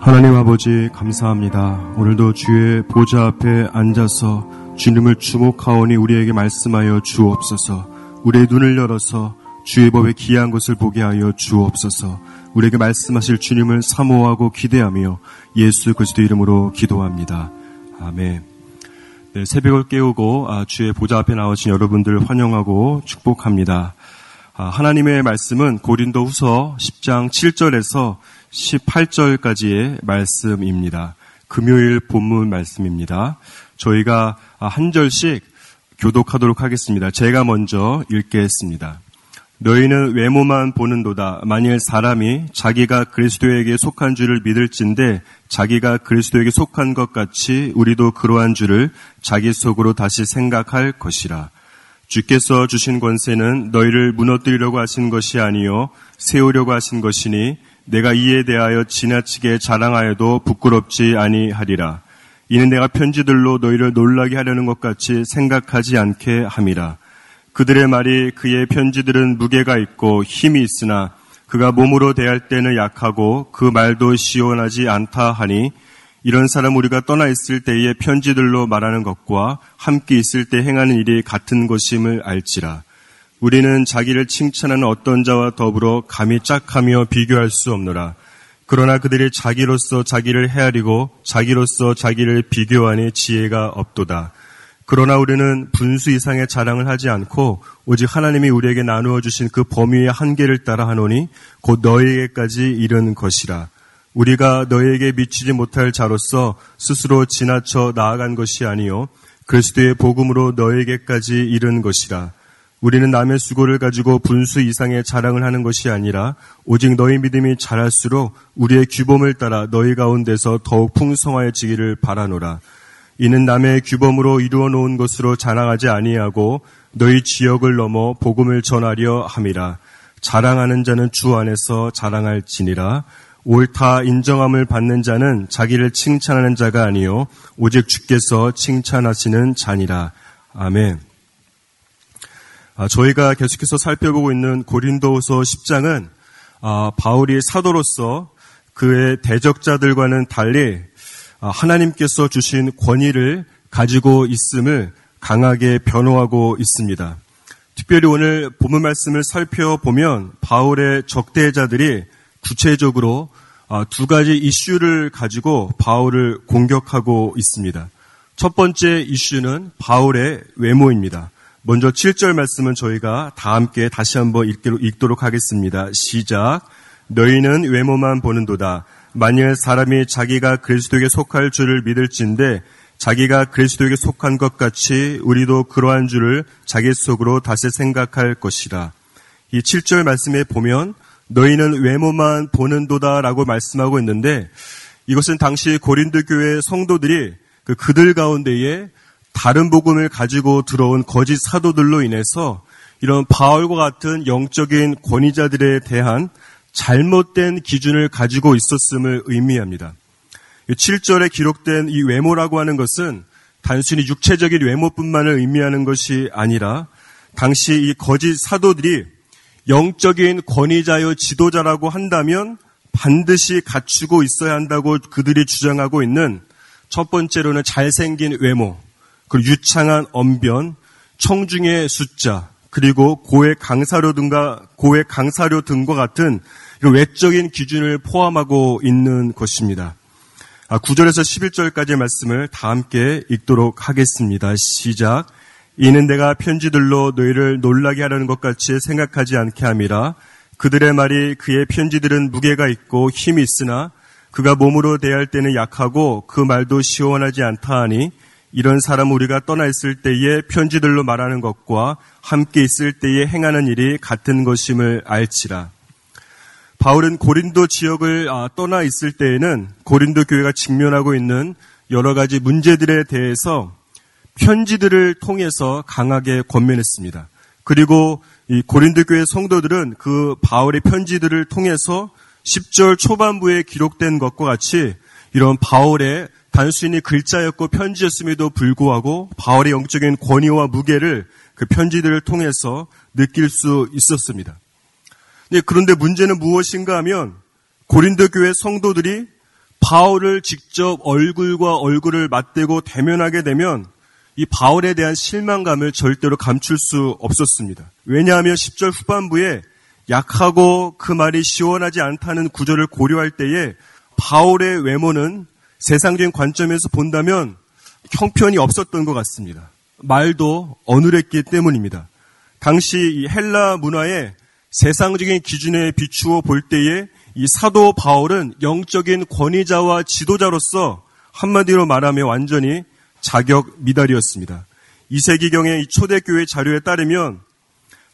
하나님 아버지 감사합니다. 오늘도 주의 보좌 앞에 앉아서 주님을 주목하오니 우리에게 말씀하여 주옵소서. 우리의 눈을 열어서 주의 법에 기이한 것을 보게 하여 주옵소서. 우리에게 말씀하실 주님을 사모하고 기대하며 예수 그리스도 이름으로 기도합니다. 아멘. 네, 새벽을 깨우고 아, 주의 보좌 앞에 나오신 여러분들 환영하고 축복합니다. 아, 하나님의 말씀은 고린도 후서 10장 7절에서 18절까지의 말씀입니다. 금요일 본문 말씀입니다. 저희가 한 절씩 교독하도록 하겠습니다. 제가 먼저 읽겠습니다. 너희는 외모만 보는도다. 만일 사람이 자기가 그리스도에게 속한 줄을 믿을진데 자기가 그리스도에게 속한 것 같이 우리도 그러한 줄을 자기 속으로 다시 생각할 것이라. 주께서 주신 권세는 너희를 무너뜨리려고 하신 것이 아니요 세우려고 하신 것이니 내가 이에 대하여 지나치게 자랑하여도 부끄럽지 아니하리라. 이는 내가 편지들로 너희를 놀라게 하려는 것 같이 생각하지 않게 함이라. 그들의 말이 그의 편지들은 무게가 있고 힘이 있으나 그가 몸으로 대할 때는 약하고 그 말도 시원하지 않다 하니 이런 사람 우리가 떠나 있을 때의 편지들로 말하는 것과 함께 있을 때 행하는 일이 같은 것임을 알지라. 우리는 자기를 칭찬하는 어떤 자와 더불어 감히 짝하며 비교할 수 없노라. 그러나 그들이 자기로서 자기를 헤아리고 자기로서 자기를 비교하니 지혜가 없도다. 그러나 우리는 분수 이상의 자랑을 하지 않고 오직 하나님이 우리에게 나누어 주신 그 범위의 한계를 따라 하노니 곧 너희에게까지 이른 것이라. 우리가 너희에게 미치지 못할 자로서 스스로 지나쳐 나아간 것이 아니요 그리스도의 복음으로 너희에게까지 이른 것이라. 우리는 남의 수고를 가지고 분수 이상의 자랑을 하는 것이 아니라 오직 너희 믿음이 자랄수록 우리의 규범을 따라 너희 가운데서 더욱 풍성하여지기를 바라노라. 이는 남의 규범으로 이루어 놓은 것으로 자랑하지 아니하고 너희 지역을 넘어 복음을 전하려 함이라. 자랑하는 자는 주 안에서 자랑할지니라. 옳다 인정함을 받는 자는 자기를 칭찬하는 자가 아니요 오직 주께서 칭찬하시는 자니라. 아멘. 아, 저희가 계속해서 살펴보고 있는 고린도후서 10장은 아, 바울이 사도로서 그의 대적자들과는 달리 아, 하나님께서 주신 권위를 가지고 있음을 강하게 변호하고 있습니다. 특별히 오늘 본문 말씀을 살펴보면 바울의 적대자들이 구체적으로 두 가지 이슈를 가지고 바울을 공격하고 있습니다. 첫 번째 이슈는 바울의 외모입니다. 먼저 7절 말씀은 저희가 다 함께 다시 한번 읽도록 하겠습니다. 시작. 너희는 외모만 보는도다. 만일 사람이 자기가 그리스도에게 속할 줄을 믿을진데 자기가 그리스도에게 속한 것 같이 우리도 그러한 줄을 자기 속으로 다시 생각할 것이라. 이 7절 말씀에 보면 너희는 외모만 보는도다라고 말씀하고 있는데 이것은 당시 고린도 교회 성도들이 그 그들 가운데에 다른 복음을 가지고 들어온 거짓 사도들로 인해서 이런 바울과 같은 영적인 권위자들에 대한 잘못된 기준을 가지고 있었음을 의미합니다. 7절에 기록된 이 외모라고 하는 것은 단순히 육체적인 외모뿐만을 의미하는 것이 아니라 당시 이 거짓 사도들이 영적인 권위자여 지도자라고 한다면 반드시 갖추고 있어야 한다고 그들이 주장하고 있는 첫 번째로는 잘생긴 외모, 그리고 유창한 언변, 청중의 숫자, 그리고 고액 강사료 등과 고액 강사료 등과 같은 외적인 기준을 포함하고 있는 것입니다. 9절에서 아, 11절까지의 말씀을 다 함께 읽도록 하겠습니다. 시작. 이는 내가 편지들로 너희를 놀라게 하려는 것 같이 생각하지 않게 함이라. 그들의 말이 그의 편지들은 무게가 있고 힘이 있으나 그가 몸으로 대할 때는 약하고 그 말도 시원하지 않다 하니 이런 사람 우리가 떠나 있을 때에 편지들로 말하는 것과 함께 있을 때에 행하는 일이 같은 것임을 알지라. 바울은 고린도 지역을 아, 떠나 있을 때에는 고린도 교회가 직면하고 있는 여러 가지 문제들에 대해서 편지들을 통해서 강하게 권면했습니다. 그리고 이 고린도 교회 성도들은 그 바울의 편지들을 통해서 10절 초반부에 기록된 것과 같이 이런 바울의 단순히 글자였고 편지였음에도 불구하고 바울의 영적인 권위와 무게를 그 편지들을 통해서 느낄 수 있었습니다. 네, 그런데 문제는 무엇인가 하면 고린도 교회 성도들이 바울을 직접 얼굴과 얼굴을 맞대고 대면하게 되면 이 바울에 대한 실망감을 절대로 감출 수 없었습니다. 왜냐하면 10절 후반부에 약하고 그 말이 시원하지 않다는 구절을 고려할 때에 바울의 외모는 세상적인 관점에서 본다면 형편이 없었던 것 같습니다. 말도 어눌했기 때문입니다. 당시 이 헬라 문화의 세상적인 기준에 비추어 볼 때에 이 사도 바울은 영적인 권위자와 지도자로서 한마디로 말하면 완전히 자격 미달이었습니다. 이세기경의 초대교회 자료에 따르면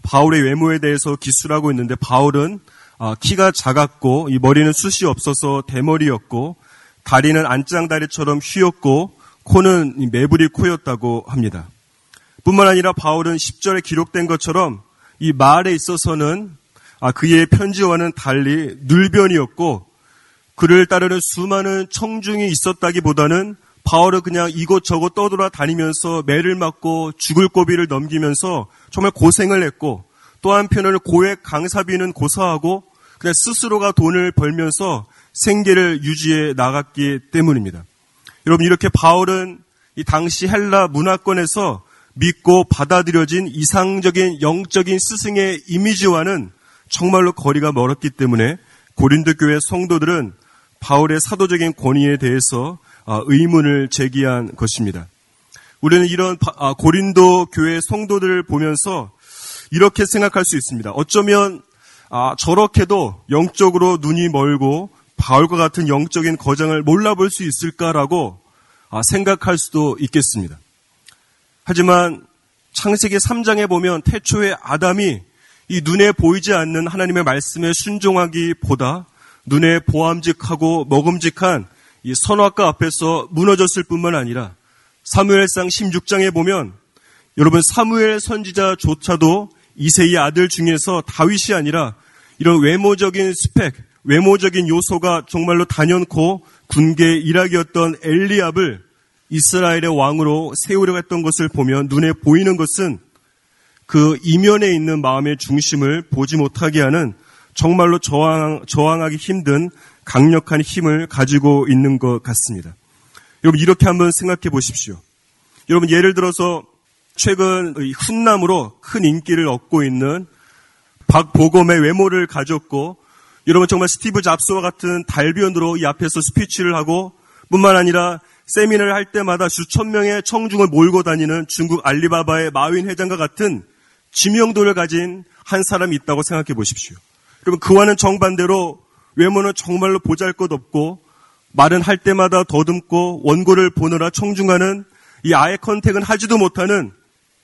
바울의 외모에 대해서 기술하고 있는데 바울은 아, 키가 작았고 이 머리는 숱이 없어서 대머리였고 다리는 안짱다리처럼 휘었고 코는 매부리 코였다고 합니다. 뿐만 아니라 바울은 10절에 기록된 것처럼 이 말에 있어서는 아, 그의 편지와는 달리 늘변이었고 그를 따르는 수많은 청중이 있었다기보다는 바울은 그냥 이곳저곳 떠돌아 다니면서 매를 맞고 죽을 고비를 넘기면서 정말 고생을 했고 또 한편으로 고액 강사비는 고사하고 그냥 스스로가 돈을 벌면서 생계를 유지해 나갔기 때문입니다. 여러분 이렇게 바울은 이 당시 헬라 문화권에서 믿고 받아들여진 이상적인 영적인 스승의 이미지와는 정말로 거리가 멀었기 때문에 고린도 교회 성도들은 바울의 사도적인 권위에 대해서 아, 의문을 제기한 것입니다. 우리는 이런 아, 고린도 교회 성도들을 보면서 이렇게 생각할 수 있습니다. 어쩌면 아, 저렇게도 영적으로 눈이 멀고 바울과 같은 영적인 거장을 몰라볼 수 있을까라고 생각할 수도 있겠습니다. 하지만 창세기 3장에 보면 태초에 아담이 이 눈에 보이지 않는 하나님의 말씀에 순종하기보다 눈에 보암직하고 먹음직한 이 선악과 앞에서 무너졌을 뿐만 아니라 사무엘상 16장에 보면 여러분 사무엘 선지자조차도 이세의 아들 중에서 다윗이 아니라 이런 외모적인 스펙, 외모적인 요소가 정말로 단연코 군계 일학이었던 엘리압을 이스라엘의 왕으로 세우려고 했던 것을 보면 눈에 보이는 것은 그 이면에 있는 마음의 중심을 보지 못하게 하는 정말로 저항, 저항하기 힘든 강력한 힘을 가지고 있는 것 같습니다. 여러분 이렇게 한번 생각해 보십시오. 여러분 예를 들어서 최근 훈남으로 큰 인기를 얻고 있는 박보검의 외모를 가졌고 여러분 정말 스티브 잡스와 같은 달변으로 이 앞에서 스피치를 하고 뿐만 아니라 세미나를 할 때마다 수천 명의 청중을 몰고 다니는 중국 알리바바의 마윈 회장과 같은 지명도를 가진 한 사람이 있다고 생각해 보십시오. 그러면 그와는 정반대로 외모는 정말로 보잘 것 없고 말은 할 때마다 더듬고 원고를 보느라 청중하고는 eye contact은 하지도 못하는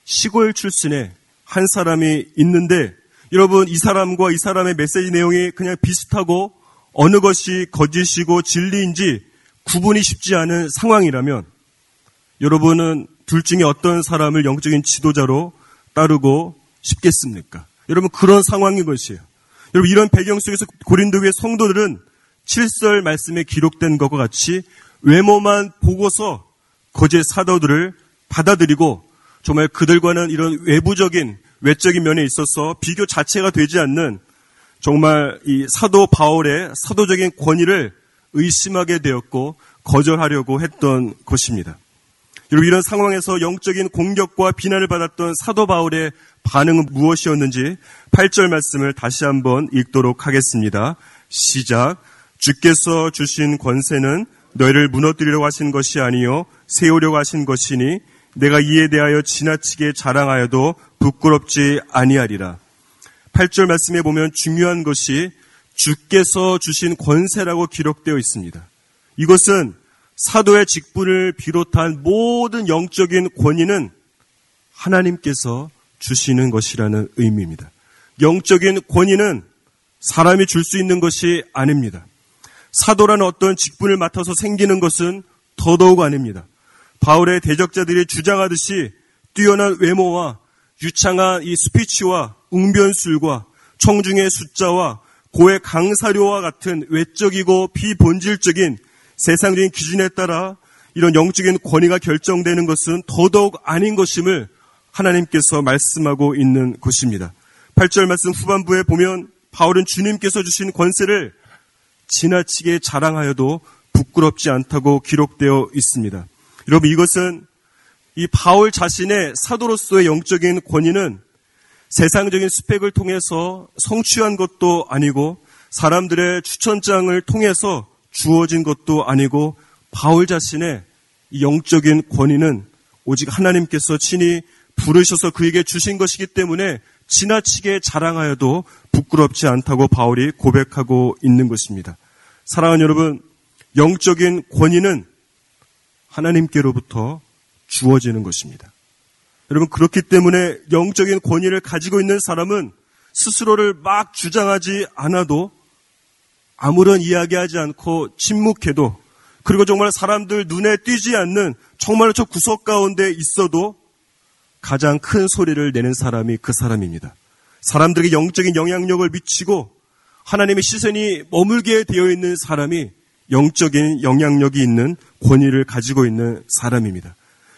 시골 출신의 한 사람이 있는데 여러분 이 사람과 이 사람의 메시지 내용이 그냥 비슷하고 어느 것이 거짓이고 진리인지 구분이 쉽지 않은 상황이라면 여러분은 둘 중에 어떤 사람을 영적인 지도자로 따르고 싶겠습니까? 여러분 그런 상황인 것이에요. 여러분 이런 배경 속에서 고린도교의 성도들은 7절 말씀에 기록된 것과 같이 외모만 보고서 거짓 사도들을 받아들이고 정말 그들과는 이런 외부적인 외적인 면에 있어서 비교 자체가 되지 않는 정말 이 사도 바울의 사도적인 권위를 의심하게 되었고 거절하려고 했던 것입니다. 여러분 이런 상황에서 영적인 공격과 비난을 받았던 사도 바울의 반응은 무엇이었는지 8절 말씀을 다시 한번 읽도록 하겠습니다. 시작. 주께서 주신 권세는 너희를 무너뜨리려고 하신 것이 아니요 세우려고 하신 것이니 내가 이에 대하여 지나치게 자랑하여도 부끄럽지 아니하리라. 8절 말씀에 보면 중요한 것이 주께서 주신 권세라고 기록되어 있습니다. 이것은 사도의 직분을 비롯한 모든 영적인 권위는 하나님께서 주시는 것이라는 의미입니다. 영적인 권위는 사람이 줄 수 있는 것이 아닙니다. 사도라는 어떤 직분을 맡아서 생기는 것은 더더욱 아닙니다. 바울의 대적자들이 주장하듯이 뛰어난 외모와 유창한 이 스피치와 웅변술과 청중의 숫자와 고의 강사료와 같은 외적이고 비본질적인 세상적인 기준에 따라 이런 영적인 권위가 결정되는 것은 더더욱 아닌 것임을 하나님께서 말씀하고 있는 것입니다. 8절 말씀 후반부에 보면 바울은 주님께서 주신 권세를 지나치게 자랑하여도 부끄럽지 않다고 기록되어 있습니다. 여러분 이것은 이 바울 자신의 사도로서의 영적인 권위는 세상적인 스펙을 통해서 성취한 것도 아니고 사람들의 추천장을 통해서 주어진 것도 아니고 바울 자신의 영적인 권위는 오직 하나님께서 친히 부르셔서 그에게 주신 것이기 때문에 지나치게 자랑하여도 부끄럽지 않다고 바울이 고백하고 있는 것입니다. 사랑하는 여러분, 영적인 권위는 하나님께로부터 주어지는 것입니다. 여러분, 그렇기 때문에 영적인 권위를 가지고 있는 사람은 스스로를 막 주장하지 않아도 아무런 이야기하지 않고 침묵해도 그리고 정말 사람들 눈에 띄지 않는 정말 저 구석 가운데 있어도 가장 큰 소리를 내는 사람이 그 사람입니다. 사람들에게 영적인 영향력을 미치고 하나님의 시선이 머물게 되어 있는 사람이 영적인 영향력이 있는 권위를 가지고 있는 사람입니다.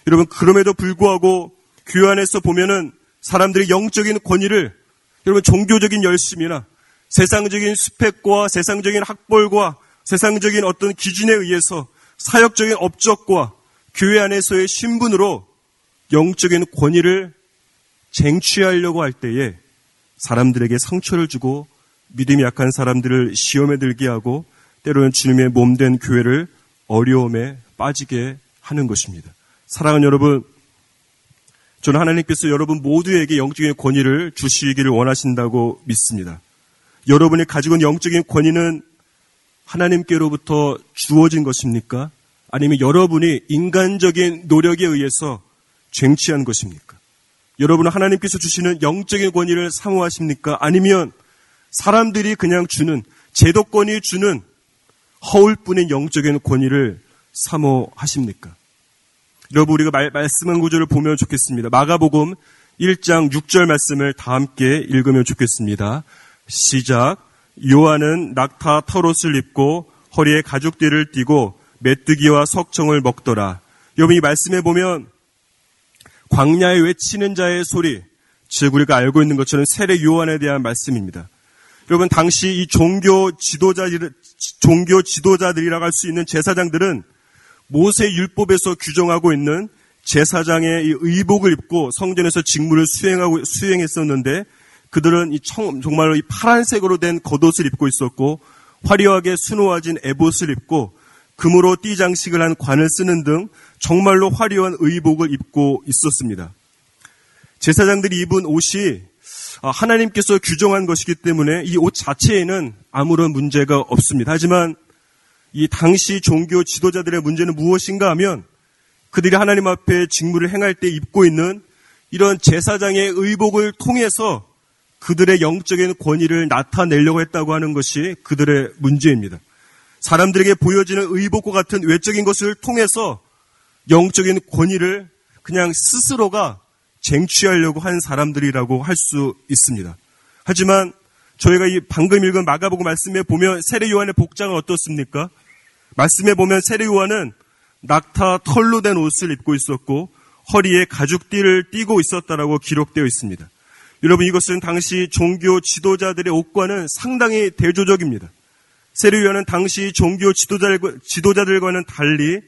여러분, 그럼에도 불구하고 교회 안에서 보면은 사람들이 영적인 권위를 여러분 종교적인 열심이나 세상적인 스펙과 세상적인 학벌과 세상적인 어떤 기준에 의해서 사역적인 업적과 교회 안에서의 신분으로 영적인 권위를 쟁취하려고 할 때에 사람들에게 상처를 주고 믿음이 약한 사람들을 시험에 들게 하고 때로는 주님의 몸 된 교회를 어려움에 빠지게 하는 것입니다. 사랑하는 여러분, 저는 하나님께서 여러분 모두에게 영적인 권위를 주시기를 원하신다고 믿습니다. 여러분이 가지고 있는 영적인 권위는 하나님께로부터 주어진 것입니까? 아니면 여러분이 인간적인 노력에 의해서 쟁취한 것입니까? 여러분은 하나님께서 주시는 영적인 권위를 사모하십니까? 아니면 사람들이 그냥 주는 제도권이 주는 허울뿐인 영적인 권위를 사모하십니까? 여러분 우리가 말, 말씀한 구절을 보면 좋겠습니다. 마가복음 1장 6절 말씀을 다 함께 읽으면 좋겠습니다. 시작. 요한은 낙타 털옷을 입고 허리에 가죽띠를 띠고 메뚜기와 석청을 먹더라. 여러분 이 말씀에 보면 광야에 외치는 자의 소리, 즉 우리가 알고 있는 것처럼 세례 요한에 대한 말씀입니다. 여러분 당시 이 종교 지도자 종교 지도자들이라고 할 수 있는 제사장들은 모세 율법에서 규정하고 있는 제사장의 의복을 입고 성전에서 직무를 수행하고 수행했었는데 그들은 이 청, 정말로 이 파란색으로 된 겉옷을 입고 있었고 화려하게 수놓아진 에봇을 입고 금으로 띠 장식을 한 관을 쓰는 등 정말로 화려한 의복을 입고 있었습니다. 제사장들이 입은 옷이 아, 하나님께서 규정한 것이기 때문에 이 옷 자체에는 아무런 문제가 없습니다. 하지만 이 당시 종교 지도자들의 문제는 무엇인가 하면 그들이 하나님 앞에 직무를 행할 때 입고 있는 이런 제사장의 의복을 통해서 그들의 영적인 권위를 나타내려고 했다고 하는 것이 그들의 문제입니다. 사람들에게 보여지는 의복과 같은 외적인 것을 통해서 영적인 권위를 그냥 스스로가 쟁취하려고 한 사람들이라고 할 수 있습니다. 하지만 저희가 이 방금 읽은 마가복음 말씀에 보면 세례 요한의 복장은 어떻습니까? 말씀에 보면 세례 요한은 낙타 털로 된 옷을 입고 있었고 허리에 가죽띠를 띠고 있었다라고 기록되어 있습니다. 여러분 이것은 당시 종교 지도자들의 옷과는 상당히 대조적입니다. 세례요한은 당시 종교 지도자들, 과는 달리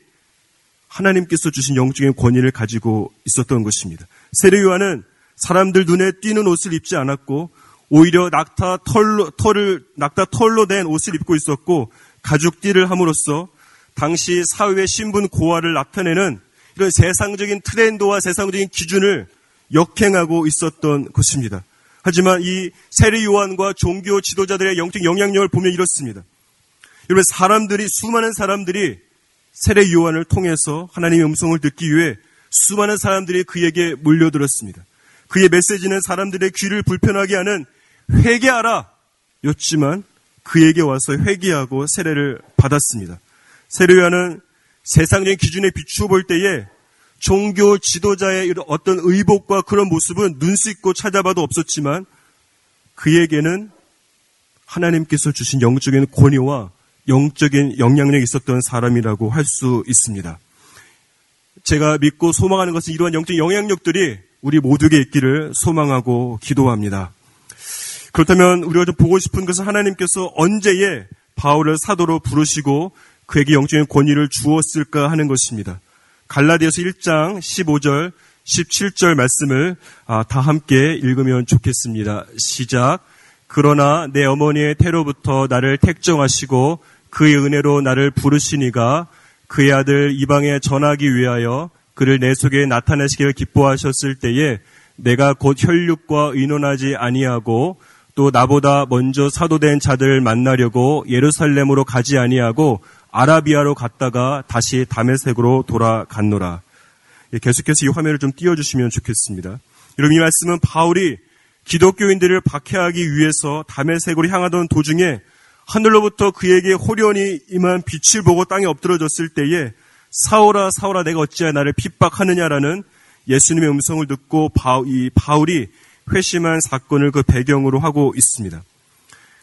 하나님께서 주신 영적인 권위를 가지고 있었던 것입니다. 세례요한은 사람들 눈에 띄는 옷을 입지 않았고 오히려 낙타 털로 털을 낙타 털로 된 옷을 입고 있었고 가죽띠를 함으로써 당시 사회의 신분 고하를 나타내는 이런 세상적인 트렌드와 세상적인 기준을 역행하고 있었던 것입니다. 하지만 이 세례 요한과 종교 지도자들의 영적 영향력을 보면 이렇습니다. 여러분 사람들이 수많은 사람들이 세례 요한을 통해서 하나님의 음성을 듣기 위해 수많은 사람들이 그에게 몰려들었습니다. 그의 메시지는 사람들의 귀를 불편하게 하는 회개하라 였지만 그에게 와서 회개하고 세례를 받았습니다. 세례 요한은 세상적인 기준에 비추어 볼 때에 종교 지도자의 어떤 의복과 그런 모습은 눈 씻고 찾아봐도 없었지만 그에게는 하나님께서 주신 영적인 권위와 영적인 영향력이 있었던 사람이라고 할 수 있습니다. 제가 믿고 소망하는 것은 이러한 영적인 영향력들이 우리 모두에게 있기를 소망하고 기도합니다. 그렇다면 우리가 좀 보고 싶은 것은 하나님께서 언제에 바울을 사도로 부르시고 그에게 영적인 권위를 주었을까 하는 것입니다. 갈라디아서 1장 15절, 17절 말씀을 아, 다 함께 읽으면 좋겠습니다. 시작. 그러나 내 어머니의 태로부터 나를 택정하시고 그의 은혜로 나를 부르시니가 그의 아들 이방에 전하기 위하여 그를 내 속에 나타내시기를 기뻐하셨을 때에 내가 곧 혈육과 의논하지 아니하고 또 나보다 먼저 사도된 자들을 만나려고 예루살렘으로 가지 아니하고 아라비아로 갔다가 다시 다메색으로 돌아갔노라. 예, 계속해서 이 화면을 좀 띄워주시면 좋겠습니다. 여러분 이 말씀은 바울이 기독교인들을 박해하기 위해서 다메색으로 향하던 도중에 하늘로부터 그에게 호련히 임한 빛을 보고 땅에 엎드러졌을 때에 사오라 사오라 내가 어찌하여 나를 핍박하느냐라는 예수님의 음성을 듣고 이 바울이 회심한 사건을 그 배경으로 하고 있습니다.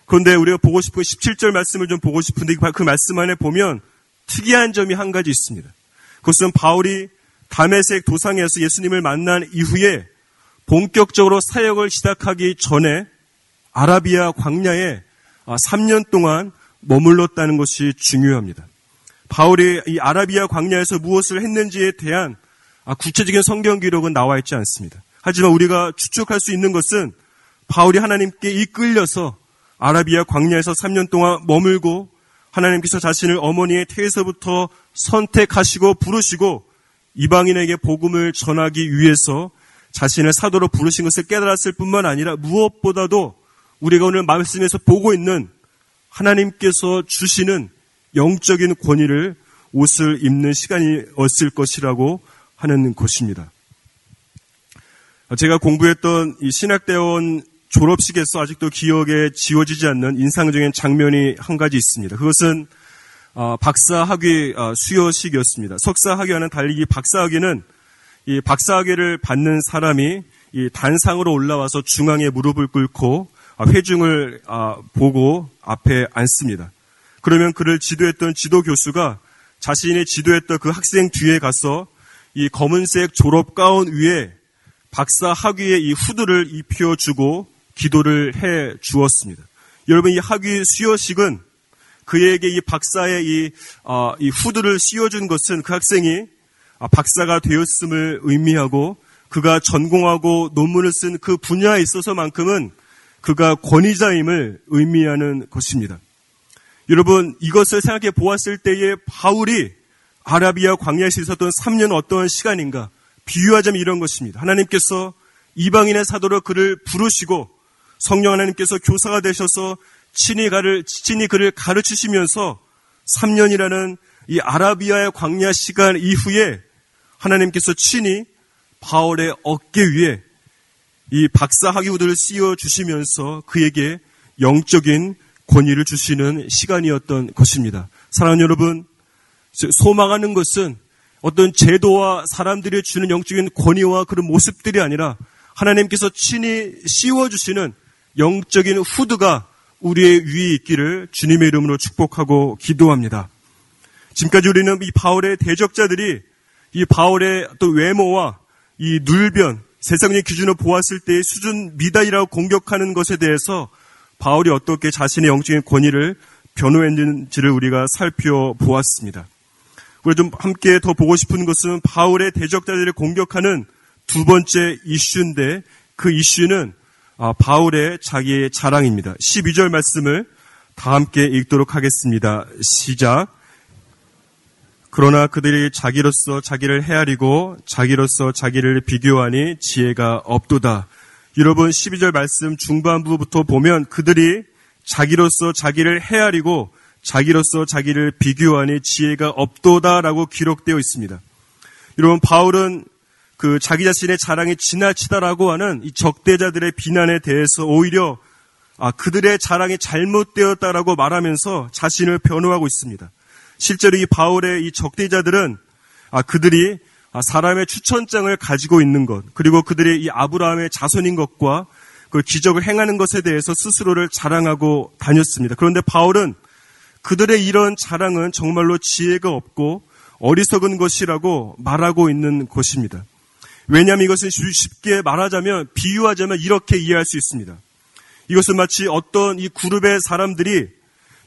그런데 우리가 보고 싶은 17절 말씀을 좀 보고 싶은데 그 말씀 안에 보면 특이한 점이 한 가지 있습니다. 그것은 바울이 담에색 도상에서 예수님을 만난 이후에 본격적으로 사역을 시작하기 전에 아라비아 광야에 3년 아, 동안 머물렀다는 것이 중요합니다. 바울이 이 아라비아 광야에서 무엇을 했는지에 대한 아, 구체적인 성경 기록은 나와 있지 않습니다. 하지만 우리가 추측할 수 있는 것은 바울이 하나님께 이끌려서 아라비아 광야에서 3년 동안 머물고 하나님께서 자신을 어머니의 태에서부터 선택하시고 부르시고 이방인에게 복음을 전하기 위해서 자신을 사도로 부르신 것을 깨달았을 뿐만 아니라 무엇보다도 우리가 오늘 말씀에서 보고 있는 하나님께서 주시는 영적인 권위를 옷을 입는 시간이었을 것이라고 하는 것입니다. 제가 공부했던 이 신학대원 졸업식에서 아직도 기억에 지워지지 않는 인상적인 장면이 한 가지 있습니다. 그것은 어, 박사 학위 어, 수여식이었습니다. 석사 학위와는 달리 이 박사 학위는 이 박사 학위를 받는 사람이 이 단상으로 올라와서 중앙에 무릎을 꿇고 아, 회중을 아, 보고 앞에 앉습니다. 그러면 그를 지도했던 지도 교수가 자신이 지도했던 그 학생 뒤에 가서 이 검은색 졸업 가운 위에 박사 학위의 이 후드를 입혀주고 기도를 해 주었습니다. 여러분 이 학위 수여식은 그에게 이 박사의 이, 어, 이 후드를 씌워준 것은 그 학생이 아, 박사가 되었음을 의미하고 그가 전공하고 논문을 쓴 그 분야에 있어서만큼은 그가 권위자임을 의미하는 것입니다. 여러분 이것을 생각해 보았을 때에 바울이 아라비아 광야에서 있었던 3년 어떠한 시간인가 비유하자면 이런 것입니다. 하나님께서 이방인의 사도로 그를 부르시고 성령 하나님께서 교사가 되셔서 친히 그를, 친히 그를 가르치시면서 3년이라는 이 아라비아의 광야 시간 이후에 하나님께서 친히 바울의 어깨 위에 이 박사 학위우들을 씌워 주시면서 그에게 영적인 권위를 주시는 시간이었던 것입니다. 사랑하는 여러분, 소망하는 것은 어떤 제도와 사람들이 주는 영적인 권위와 그런 모습들이 아니라 하나님께서 친히 씌워주시는 영적인 후드가 우리의 위에 있기를 주님의 이름으로 축복하고 기도합니다. 지금까지 우리는 이 바울의 대적자들이 이 바울의 또 외모와 이 눌변, 세상의 기준으로 보았을 때의 수준 미달이라고 공격하는 것에 대해서 바울이 어떻게 자신의 영적인 권위를 변호했는지를 우리가 살펴보았습니다. 우리 좀 함께 더 보고 싶은 것은 바울의 대적자들을 공격하는 두 번째 이슈인데 그 이슈는 아, 바울의 자기의 자랑입니다. 12절 말씀을 다 함께 읽도록 하겠습니다. 시작. 그러나 그들이 자기로서 자기를 헤아리고 자기로서 자기를 비교하니 지혜가 없도다. 여러분 12절 말씀 중반부부터 보면 그들이 자기로서 자기를 헤아리고 자기로서 자기를 비교하니 지혜가 없도다라고 기록되어 있습니다. 여러분 바울은 그 자기 자신의 자랑이 지나치다라고 하는 이 적대자들의 비난에 대해서 오히려 아, 그들의 자랑이 잘못되었다라고 말하면서 자신을 변호하고 있습니다. 실제로 이 바울의 이 적대자들은 아, 그들이 아, 사람의 추천장을 가지고 있는 것, 그리고 그들이 이 아브라함의 자손인 것과 그 기적을 행하는 것에 대해서 스스로를 자랑하고 다녔습니다. 그런데 바울은 그들의 이런 자랑은 정말로 지혜가 없고 어리석은 것이라고 말하고 있는 것입니다. 왜냐하면 이것은 쉽게 말하자면 비유하자면 이렇게 이해할 수 있습니다. 이것은 마치 어떤 이 그룹의 사람들이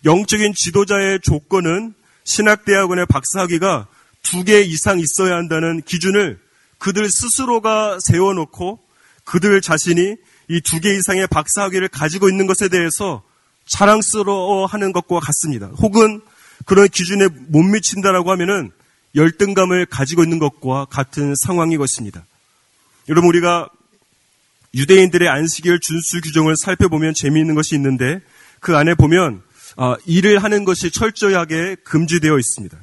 영적인 지도자의 조건은 신학대학원의 박사학위가 두 개 이상 있어야 한다는 기준을 그들 스스로가 세워놓고 그들 자신이 이 두 개 이상의 박사학위를 가지고 있는 것에 대해서 자랑스러워하는 것과 같습니다. 혹은 그런 기준에 못 미친다라고 하면은 열등감을 가지고 있는 것과 같은 상황이 것입니다. 여러분 우리가 유대인들의 안식일 준수 규정을 살펴보면 재미있는 것이 있는데 그 안에 보면 어, 일을 하는 것이 철저하게 금지되어 있습니다.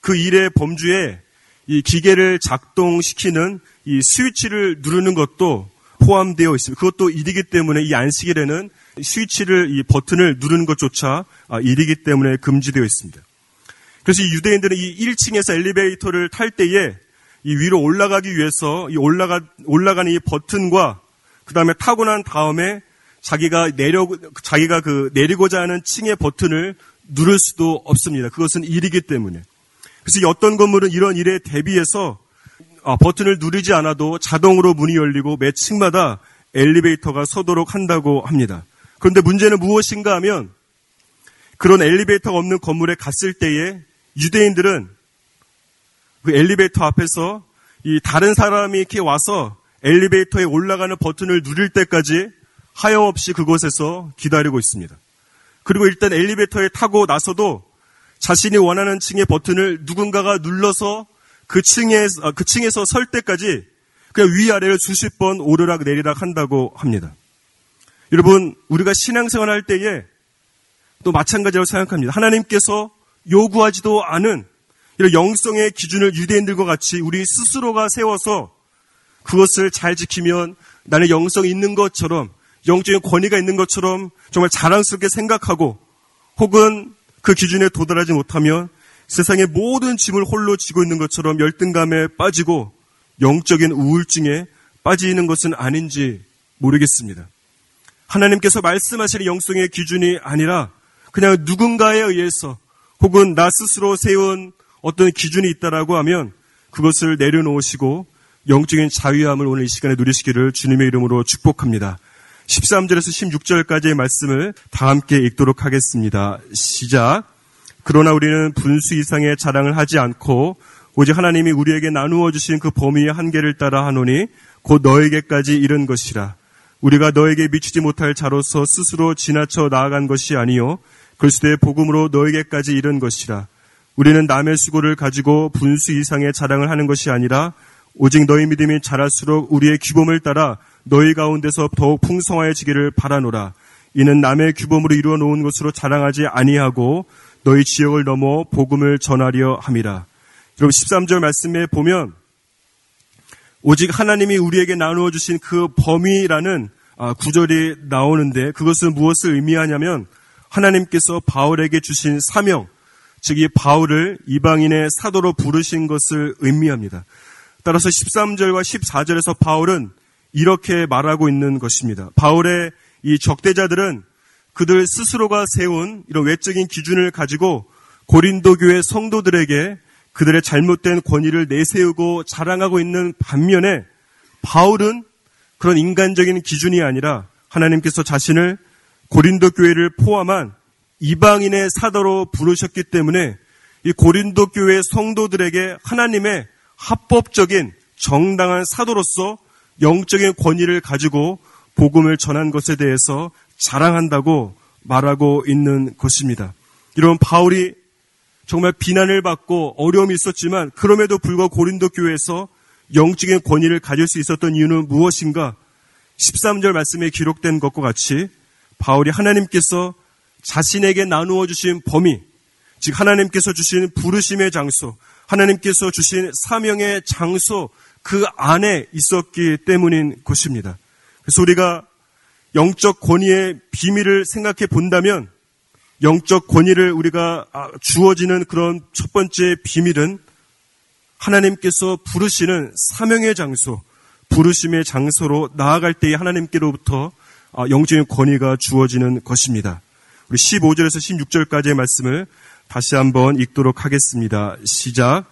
그 일의 범주에 이 기계를 작동시키는 이 스위치를 누르는 것도 포함되어 있습니다. 그것도 일이기 때문에 이 안식일에는 스위치를 이 버튼을 누르는 것조차 아, 일이기 때문에 금지되어 있습니다. 그래서 이 유대인들은 이 1층에서 엘리베이터를 탈 때에 이 위로 올라가기 위해서 이 올라가 올라가는 이 버튼과 그 다음에 타고 난 다음에 자기가 내려 자기가 그 내리고자 하는 층의 버튼을 누를 수도 없습니다. 그것은 일이기 때문에. 그래서 어떤 건물은 이런 일에 대비해서 아, 버튼을 누르지 않아도 자동으로 문이 열리고 매 층마다 엘리베이터가 서도록 한다고 합니다. 그런데 문제는 무엇인가 하면 그런 엘리베이터가 없는 건물에 갔을 때에 유대인들은 그 엘리베이터 앞에서 이 다른 사람이 이렇게 와서 엘리베이터에 올라가는 버튼을 누릴 때까지 하염없이 그곳에서 기다리고 있습니다. 그리고 일단 엘리베이터에 타고 나서도 자신이 원하는 층의 버튼을 누군가가 눌러서 그 층에, 아, 그 층에서 설 때까지 그냥 위아래를 수십 번 오르락 내리락 한다고 합니다. 여러분, 우리가 신앙생활 할 때에 또 마찬가지라고 생각합니다. 하나님께서 요구하지도 않은 이런 영성의 기준을 유대인들과 같이 우리 스스로가 세워서 그것을 잘 지키면 나는 영성이 있는 것처럼 영적인 권위가 있는 것처럼 정말 자랑스럽게 생각하고 혹은 그 기준에 도달하지 못하면 세상의 모든 짐을 홀로 지고 있는 것처럼 열등감에 빠지고 영적인 우울증에 빠지는 것은 아닌지 모르겠습니다. 하나님께서 말씀하시는 영성의 기준이 아니라 그냥 누군가에 의해서 혹은 나 스스로 세운 어떤 기준이 있다라고 하면 그것을 내려놓으시고 영적인 자유함을 오늘 이 시간에 누리시기를 주님의 이름으로 축복합니다. 13절에서 16절까지의 말씀을 다 함께 읽도록 하겠습니다. 시작. 그러나 우리는 분수 이상의 자랑을 하지 않고 오직 하나님이 우리에게 나누어 주신 그 범위의 한계를 따라 하노니 곧 너에게까지 이른 것이라. 우리가 너에게 미치지 못할 자로서 스스로 지나쳐 나아간 것이 아니요 그리스도의 복음으로 너에게까지 이른 것이라. 우리는 남의 수고를 가지고 분수 이상의 자랑을 하는 것이 아니라 오직 너희 믿음이 자랄수록 우리의 규범을 따라 너희 가운데서 더욱 풍성하여지기를 바라노라. 이는 남의 규범으로 이루어 놓은 것으로 자랑하지 아니하고 너희 지역을 넘어 복음을 전하려 함이라. 여러분 13절 말씀에 보면 오직 하나님이 우리에게 나누어 주신 그 범위라는 아, 구절이 나오는데 그것은 무엇을 의미하냐면 하나님께서 바울에게 주신 사명, 즉 이 바울을 이방인의 사도로 부르신 것을 의미합니다. 따라서 13절과 14절에서 바울은 이렇게 말하고 있는 것입니다. 바울의 이 적대자들은 그들 스스로가 세운 이런 외적인 기준을 가지고 고린도 교회 성도들에게 그들의 잘못된 권위를 내세우고 자랑하고 있는 반면에 바울은 그런 인간적인 기준이 아니라 하나님께서 자신을 고린도 교회를 포함한 이방인의 사도로 부르셨기 때문에 이 고린도 교회 성도들에게 하나님의 합법적인 정당한 사도로서 영적인 권위를 가지고 복음을 전한 것에 대해서 자랑한다고 말하고 있는 것입니다. 이런 바울이 정말 비난을 받고 어려움이 있었지만 그럼에도 불구하고 고린도 교회에서 영적인 권위를 가질 수 있었던 이유는 무엇인가? 13절 말씀에 기록된 것과 같이 바울이 하나님께서 자신에게 나누어 주신 범위, 즉 하나님께서 주신 부르심의 장소, 하나님께서 주신 사명의 장소 그 안에 있었기 때문인 것입니다. 그래서 우리가 영적 권위의 비밀을 생각해 본다면 영적 권위를 우리가 아, 주어지는 그런 첫 번째 비밀은 하나님께서 부르시는 사명의 장소, 부르심의 장소로 나아갈 때에 하나님께로부터 아, 영적인 권위가 주어지는 것입니다. 우리 15절에서 16절까지의 말씀을 다시 한번 읽도록 하겠습니다. 시작.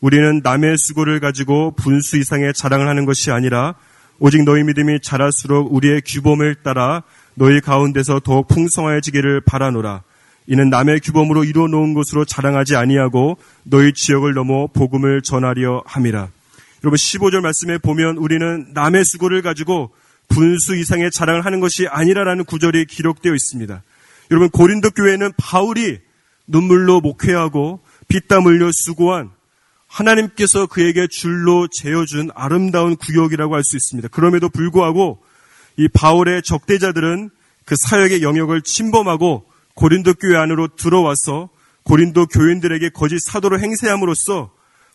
우리는 남의 수고를 가지고 분수 이상의 자랑을 하는 것이 아니라 오직 너희 믿음이 자랄수록 우리의 규범을 따라 너희 가운데서 더욱 풍성해지기를 바라노라. 이는 남의 규범으로 이루어 놓은 것으로 자랑하지 아니하고 너희 지역을 넘어 복음을 전하려 함이라. 여러분 15절 말씀에 보면 우리는 남의 수고를 가지고 분수 이상의 자랑을 하는 것이 아니라라는 구절이 기록되어 있습니다. 여러분 고린도 교회는 바울이 눈물로 목회하고 피땀 흘려 수고한 하나님께서 그에게 줄로 재어준 아름다운 구역이라고 할 수 있습니다. 그럼에도 불구하고 이 바울의 적대자들은 그 사역의 영역을 침범하고 고린도 교회 안으로 들어와서 고린도 교인들에게 거짓 사도로 행세함으로써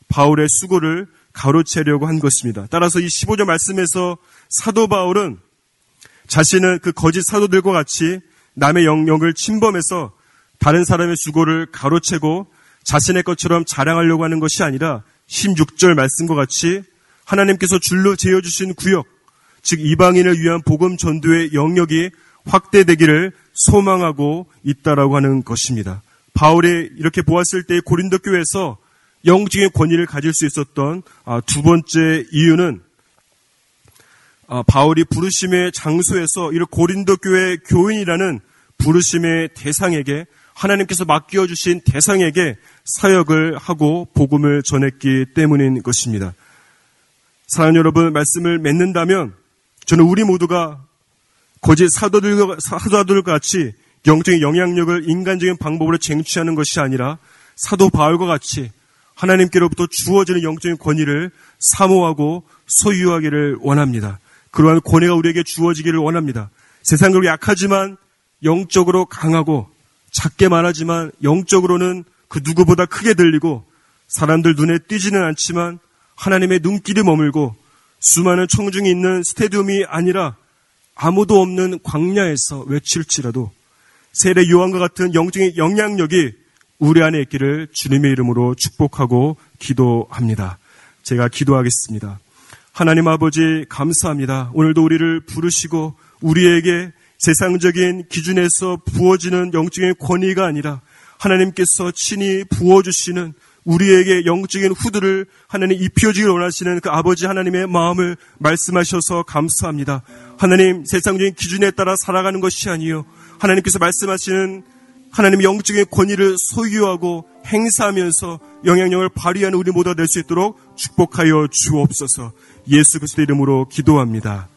바울의 수고를 가로채려고 한 것입니다. 따라서 이 15절 말씀에서 사도 바울은 자신은 그 거짓 사도들과 같이 남의 영역을 침범해서 다른 사람의 수고를 가로채고 자신의 것처럼 자랑하려고 하는 것이 아니라 16절 말씀과 같이 하나님께서 줄로 재어주신 구역, 즉 이방인을 위한 복음 전도의 영역이 확대되기를 소망하고 있다라고 하는 것입니다. 바울이 이렇게 보았을 때 고린도 교회에서 영적인 권위를 가질 수 있었던 아, 두 번째 이유는 아, 바울이 부르심의 장소에서 이런 고린도 교회 교인이라는 부르심의 대상에게 하나님께서 맡겨 주신 대상에게 사역을 하고 복음을 전했기 때문인 것입니다. 사랑하는 여러분, 말씀을 맺는다면 저는 우리 모두가 거짓 사도들과, 사도들 같이 영적인 영향력을 인간적인 방법으로 쟁취하는 것이 아니라 사도 바울과 같이 하나님께로부터 주어지는 영적인 권위를 사모하고 소유하기를 원합니다. 그러한 권위가 우리에게 주어지기를 원합니다. 세상적으로 약하지만 영적으로 강하고 작게 말하지만 영적으로는 그 누구보다 크게 들리고 사람들 눈에 띄지는 않지만 하나님의 눈길이 머물고 수많은 청중이 있는 스테디움이 아니라 아무도 없는 광야에서 외칠지라도 세례 요한과 같은 영적인 영향력이 우리 안에 있기를 주님의 이름으로 축복하고 기도합니다. 제가 기도하겠습니다. 하나님 아버지 감사합니다. 오늘도 우리를 부르시고 우리에게 세상적인 기준에서 부어지는 영적인 권위가 아니라 하나님께서 친히 부어주시는 우리에게 영적인 후드를 하나님 입혀주길 원하시는 그 아버지 하나님의 마음을 말씀하셔서 감사합니다. 하나님 세상적인 기준에 따라 살아가는 것이 아니요 하나님께서 말씀하시는 하나님의 영적인 권위를 소유하고 행사하면서 영향력을 발휘하는 우리 모두가 될수 있도록 축복하여 주옵소서 예수 그리스도 이름으로 기도합니다.